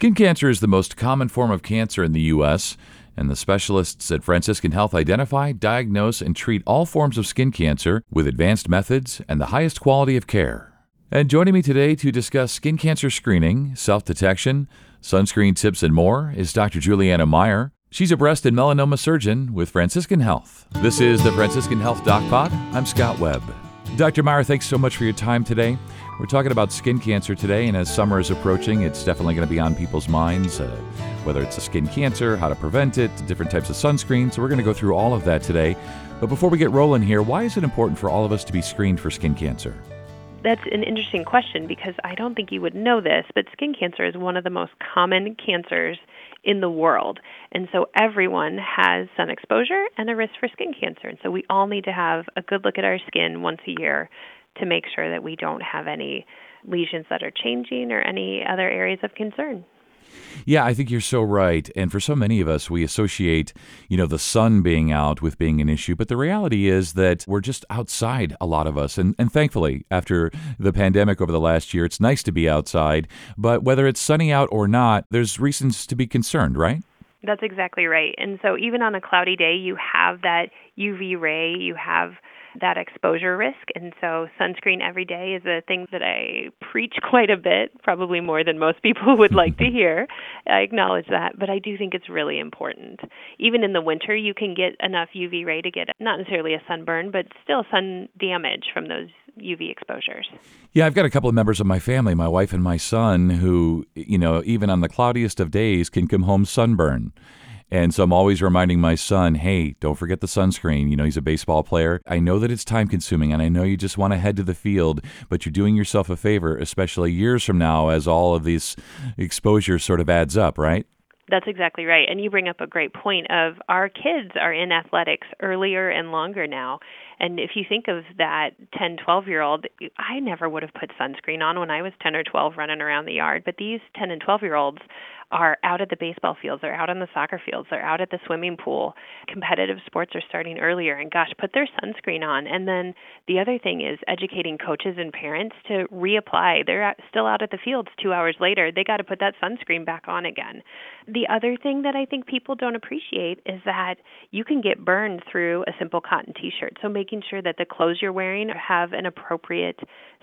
Skin cancer is the most common form of cancer in the U.S., and the specialists at Franciscan Health identify, diagnose, and treat all forms of skin cancer with advanced methods and the highest quality of care. And joining me today to discuss skin cancer screening, self detection, sunscreen tips, and more is Dr. Juliana Meyer. She's a breast and melanoma surgeon with Franciscan Health. This is the Franciscan Health Doc Pod. I'm Scott Webb. Dr. Meyer, thanks so much for your time today. We're talking about skin cancer today, and as summer is approaching, it's definitely going to be on people's minds, uh, whether it's a skin cancer, how to prevent it, different types of sunscreen. So, we're going to go through all of that today. But before we get rolling here, why is it important for all of us to be screened for skin cancer? That's an interesting question because I don't think you would know this, but skin cancer is one of the most common cancers in the world. And so everyone has sun exposure and a risk for skin cancer. And so we all need to have a good look at our skin once a year to make sure that we don't have any lesions that are changing or any other areas of concern. Yeah, I think you're so right. And for so many of us, we associate, you know, the sun being out with being an issue. But the reality is that we're just outside, a lot of us. And, and thankfully, after the pandemic over the last year, it's nice to be outside. But whether it's sunny out or not, there's reasons to be concerned, right? That's exactly right. And so even on a cloudy day, you have that UV ray, you have that exposure risk. And so, sunscreen every day is a thing that I preach quite a bit, probably more than most people would like to hear. I acknowledge that, but I do think it's really important. Even in the winter, you can get enough UV ray to get not necessarily a sunburn, but still sun damage from those UV exposures. Yeah, I've got a couple of members of my family, my wife and my son, who, you know, even on the cloudiest of days can come home sunburned. And so I'm always reminding my son, hey, don't forget the sunscreen. You know, he's a baseball player. I know that it's time consuming and I know you just want to head to the field, but you're doing yourself a favor, especially years from now as all of these exposure sort of adds up, right? That's exactly right. And you bring up a great point of our kids are in athletics earlier and longer now. And if you think of that 10, 12 year old, I never would have put sunscreen on when I was 10 or 12 running around the yard. But these 10 and 12 year olds are out at the baseball fields, they're out on the soccer fields, they're out at the swimming pool. Competitive sports are starting earlier, and gosh, put their sunscreen on. And then the other thing is educating coaches and parents to reapply. They're still out at the fields two hours later, they got to put that sunscreen back on again. The other thing that I think people don't appreciate is that you can get burned through a simple cotton t shirt. So making sure that the clothes you're wearing have an appropriate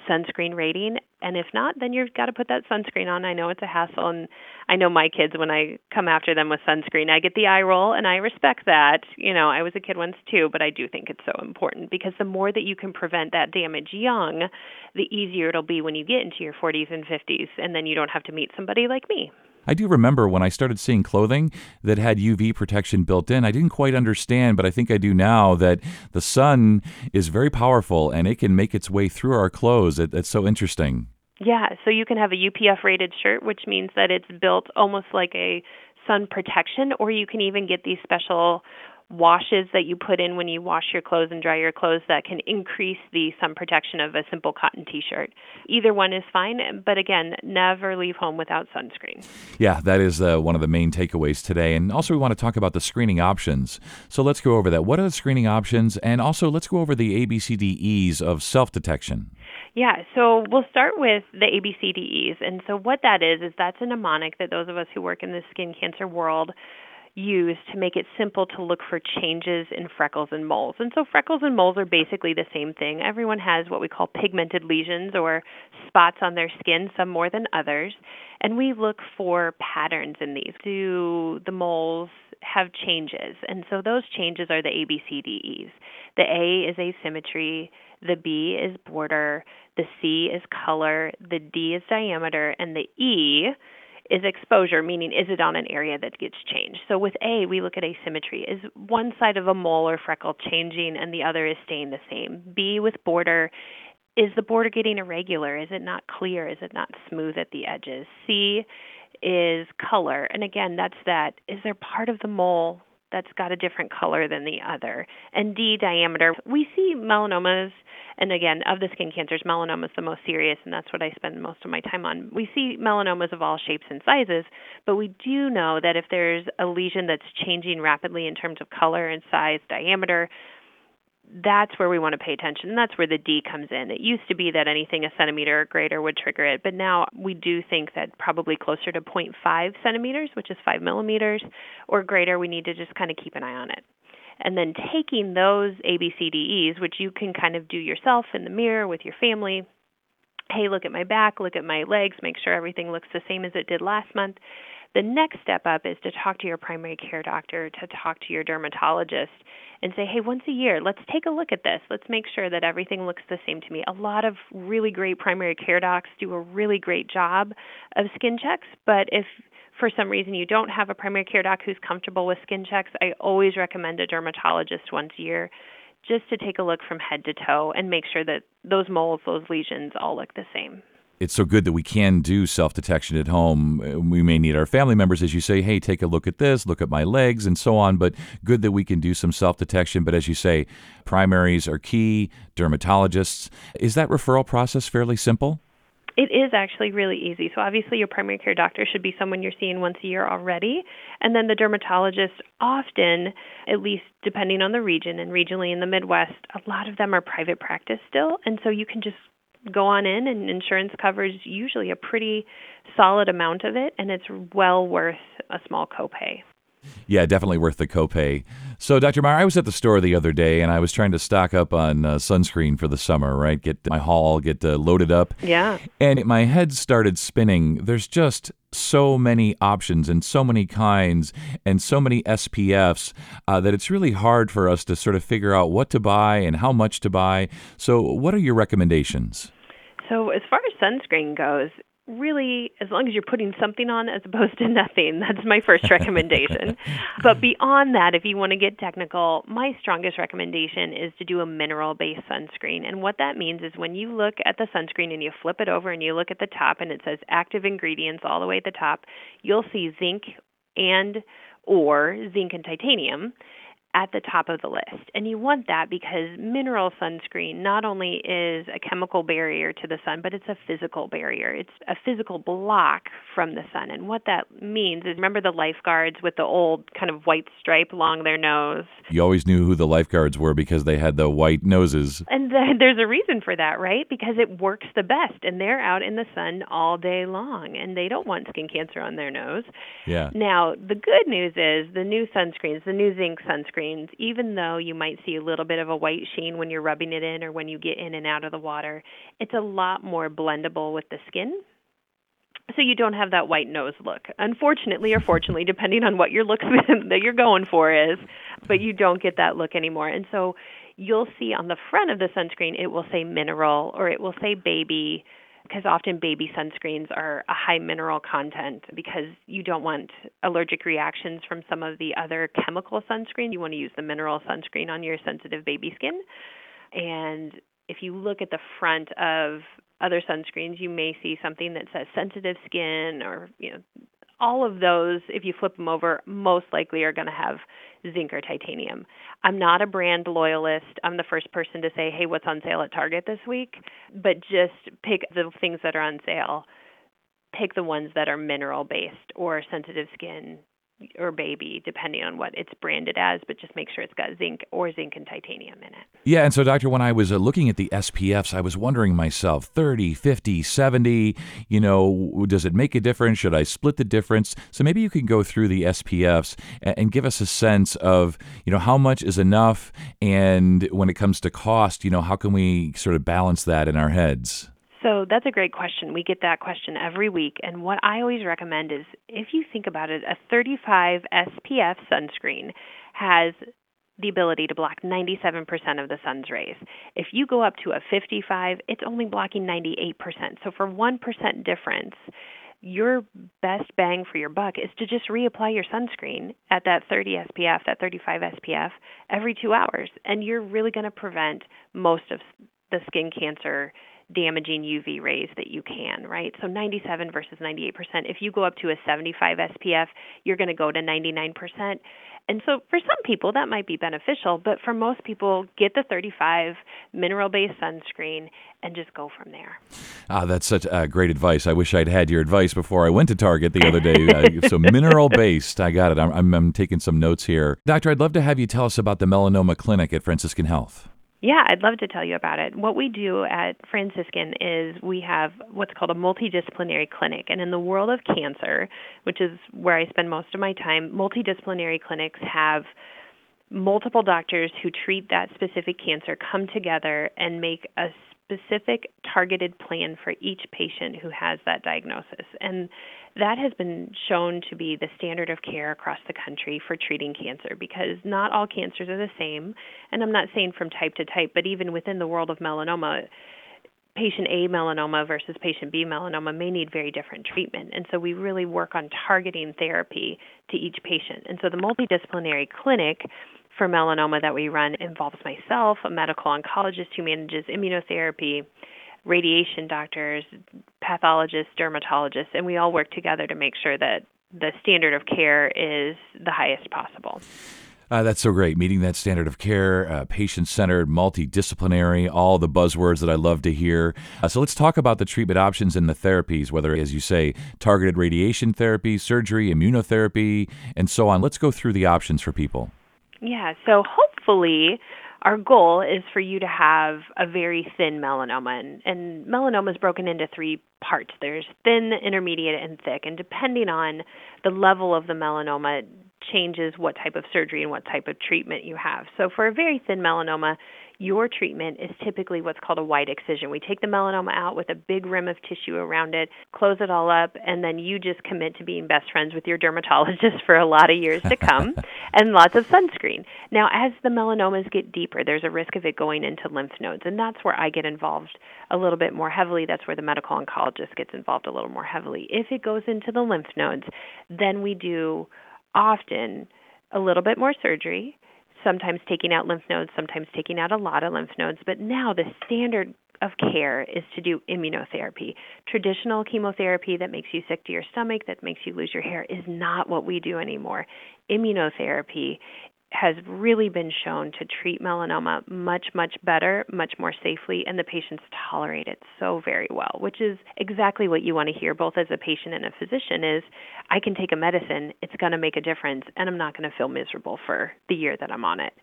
sunscreen rating. And if not, then you've got to put that sunscreen on. I know it's a hassle, and I know my kids when I come after them with sunscreen, I get the eye roll, and I respect that. You know, I was a kid once too, but I do think it's so important because the more that you can prevent that damage young, the easier it'll be when you get into your 40s and 50s, and then you don't have to meet somebody like me. I do remember when I started seeing clothing that had UV protection built in. I didn't quite understand, but I think I do now that the sun is very powerful and it can make its way through our clothes. It, it's so interesting. Yeah, so you can have a UPF rated shirt, which means that it's built almost like a sun protection, or you can even get these special washes that you put in when you wash your clothes and dry your clothes that can increase the sun protection of a simple cotton t-shirt. Either one is fine, but again, never leave home without sunscreen. Yeah, that is uh, one of the main takeaways today. And also we want to talk about the screening options. So let's go over that. What are the screening options? And also let's go over the ABCDEs of self-detection. Yeah, so we'll start with the ABCDEs. And so what that is is that's a mnemonic that those of us who work in the skin cancer world use to make it simple to look for changes in freckles and moles. And so freckles and moles are basically the same thing. Everyone has what we call pigmented lesions or spots on their skin, some more than others. And we look for patterns in these. Do the moles have changes? And so those changes are the ABCDEs. The A is asymmetry, the B is border, the C is color, the D is diameter, and the E is exposure, meaning is it on an area that gets changed. So with A, we look at asymmetry. Is one side of a mole or freckle changing and the other is staying the same? B with border, is the border getting irregular? Is it not clear? Is it not smooth at the edges? C is color. And again, that's that. Is there part of the mole that's got a different color than the other. And D, diameter. We see melanomas, and again, of the skin cancers, melanoma is the most serious, and that's what I spend most of my time on. We see melanomas of all shapes and sizes, but we do know that if there's a lesion that's changing rapidly in terms of color and size, diameter, that's where we want to pay attention. And that's where the D comes in. It used to be that anything a centimeter or greater would trigger it, but now we do think that probably closer to 0.5 centimeters, which is 5 millimeters, or greater, we need to just kind of keep an eye on it. And then taking those ABCDEs, which you can kind of do yourself in the mirror with your family. Hey, look at my back, look at my legs, make sure everything looks the same as it did last month. The next step up is to talk to your primary care doctor, to talk to your dermatologist, and say, hey, once a year, let's take a look at this. Let's make sure that everything looks the same to me. A lot of really great primary care docs do a really great job of skin checks, but if for some reason you don't have a primary care doc who's comfortable with skin checks, I always recommend a dermatologist once a year just to take a look from head to toe and make sure that those moles, those lesions all look the same it's so good that we can do self detection at home. We may need our family members, as you say, hey, take a look at this, look at my legs, and so on. But good that we can do some self detection. But as you say, primaries are key, dermatologists. Is that referral process fairly simple? It is actually really easy. So, obviously, your primary care doctor should be someone you're seeing once a year already. And then the dermatologist, often, at least depending on the region, and regionally in the Midwest, a lot of them are private practice still. And so you can just go on in, and insurance covers usually a pretty solid amount of it, and it's well worth a small copay. Yeah, definitely worth the copay. So, Dr. Meyer, I was at the store the other day and I was trying to stock up on uh, sunscreen for the summer, right? Get my haul, get uh, loaded up. Yeah. And my head started spinning. There's just so many options and so many kinds and so many SPFs uh, that it's really hard for us to sort of figure out what to buy and how much to buy. So, what are your recommendations? So, as far as sunscreen goes, really, as long as you're putting something on as opposed to nothing, that's my first recommendation. but beyond that, if you want to get technical, my strongest recommendation is to do a mineral based sunscreen. And what that means is when you look at the sunscreen and you flip it over and you look at the top and it says active ingredients all the way at the top, you'll see zinc and or zinc and titanium at the top of the list. And you want that because mineral sunscreen not only is a chemical barrier to the sun, but it's a physical barrier. It's a physical block from the sun. And what that means is remember the lifeguards with the old kind of white stripe along their nose? You always knew who the lifeguards were because they had the white noses. And the, there's a reason for that, right? Because it works the best. And they're out in the sun all day long and they don't want skin cancer on their nose. Yeah. Now, the good news is the new sunscreens, the new zinc sunscreen, even though you might see a little bit of a white sheen when you're rubbing it in or when you get in and out of the water, it's a lot more blendable with the skin. So you don't have that white nose look. Unfortunately or fortunately, depending on what your look that you're going for is, but you don't get that look anymore. And so you'll see on the front of the sunscreen it will say mineral or it will say baby because often baby sunscreens are a high mineral content because you don't want allergic reactions from some of the other chemical sunscreen. You want to use the mineral sunscreen on your sensitive baby skin. And if you look at the front of other sunscreens, you may see something that says sensitive skin or you know all of those, if you flip them over, most likely are going to have zinc or titanium. I'm not a brand loyalist. I'm the first person to say, hey, what's on sale at Target this week? But just pick the things that are on sale. Pick the ones that are mineral based or sensitive skin or baby, depending on what it's branded as, but just make sure it's got zinc or zinc and titanium in it. Yeah, and so, Doctor, when I was uh, looking at the SPFs, I was wondering myself 30, 50, 70, you know, does it make a difference? Should I split the difference? So maybe you can go through the SPFs and, and give us a sense of, you know, how much is enough? And when it comes to cost, you know, how can we sort of balance that in our heads? So that's a great question. We get that question every week. And what I always recommend is if you think about it, a 35 SPF sunscreen has the ability to block 97% of the sun's rays. If you go up to a 55, it's only blocking 98%. So for 1% difference, your best bang for your buck is to just reapply your sunscreen at that 30 SPF, that 35 SPF every 2 hours and you're really going to prevent most of the skin cancer damaging UV rays that you can, right? So 97 versus 98%. If you go up to a 75 SPF, you're going to go to 99%. And so for some people that might be beneficial, but for most people, get the 35 mineral based sunscreen and just go from there. Ah, that's such uh, great advice. I wish I'd had your advice before I went to Target the other day. Uh, so mineral based, I got it. I'm, I'm, I'm taking some notes here. Doctor, I'd love to have you tell us about the melanoma clinic at Franciscan Health. Yeah, I'd love to tell you about it. What we do at Franciscan is we have what's called a multidisciplinary clinic. And in the world of cancer, which is where I spend most of my time, multidisciplinary clinics have multiple doctors who treat that specific cancer come together and make a specific targeted plan for each patient who has that diagnosis. And that has been shown to be the standard of care across the country for treating cancer because not all cancers are the same. And I'm not saying from type to type, but even within the world of melanoma, patient A melanoma versus patient B melanoma may need very different treatment. And so we really work on targeting therapy to each patient. And so the multidisciplinary clinic for melanoma that we run involves myself, a medical oncologist who manages immunotherapy, radiation doctors, pathologists, dermatologists, and we all work together to make sure that the standard of care is the highest possible. Uh, that's so great. Meeting that standard of care, uh, patient centered, multidisciplinary, all the buzzwords that I love to hear. Uh, so let's talk about the treatment options and the therapies, whether, as you say, targeted radiation therapy, surgery, immunotherapy, and so on. Let's go through the options for people. Yeah, so hopefully our goal is for you to have a very thin melanoma and, and melanoma is broken into three parts. There's thin intermediate and thick and depending on the level of the melanoma changes what type of surgery and what type of treatment you have. So for a very thin melanoma your treatment is typically what's called a wide excision. We take the melanoma out with a big rim of tissue around it, close it all up, and then you just commit to being best friends with your dermatologist for a lot of years to come and lots of sunscreen. Now, as the melanomas get deeper, there's a risk of it going into lymph nodes, and that's where I get involved a little bit more heavily. That's where the medical oncologist gets involved a little more heavily. If it goes into the lymph nodes, then we do often a little bit more surgery sometimes taking out lymph nodes, sometimes taking out a lot of lymph nodes. But now the standard of care is to do immunotherapy. Traditional chemotherapy that makes you sick to your stomach, that makes you lose your hair, is not what we do anymore. Immunotherapy has really been shown to treat melanoma much much better much more safely and the patients tolerate it so very well which is exactly what you want to hear both as a patient and a physician is i can take a medicine. It's going to make a difference and i'm not going to feel miserable for the year that i'm on it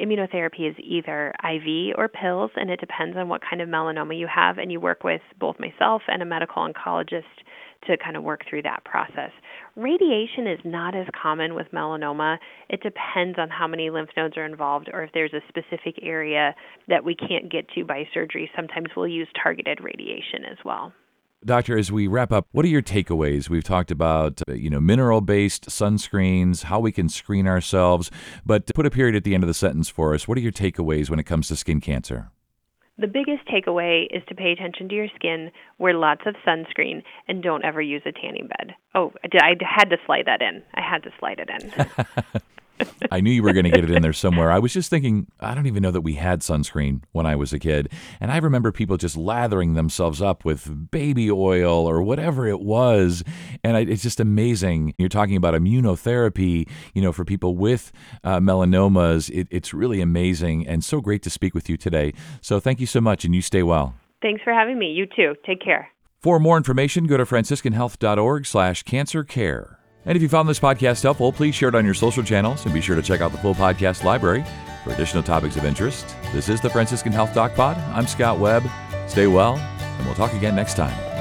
immunotherapy is either IV or pills, and it depends on what kind of melanoma you have. And you work with both myself and a medical oncologist to kind of work through that process. Radiation is not as common with melanoma. It depends on how many lymph nodes are involved or if there's a specific area that we can't get to by surgery. Sometimes we'll use targeted radiation as well. Doctor, as we wrap up, what are your takeaways? We've talked about, uh, you know, mineral-based sunscreens, how we can screen ourselves, but to put a period at the end of the sentence for us, what are your takeaways when it comes to skin cancer? The biggest takeaway is to pay attention to your skin, wear lots of sunscreen, and don't ever use a tanning bed. Oh, I had to slide that in. I had to slide it in. I knew you were going to get it in there somewhere. I was just thinking, I don't even know that we had sunscreen when I was a kid. And I remember people just lathering themselves up with baby oil or whatever it was. And I, it's just amazing. You're talking about immunotherapy, you know, for people with uh, melanomas. It, it's really amazing and so great to speak with you today. So thank you so much and you stay well. Thanks for having me. You too. Take care. For more information, go to franciscanhealth.org slash cancer care. And if you found this podcast helpful, please share it on your social channels and be sure to check out the full podcast library for additional topics of interest. This is the Franciscan Health Doc Pod. I'm Scott Webb. Stay well, and we'll talk again next time.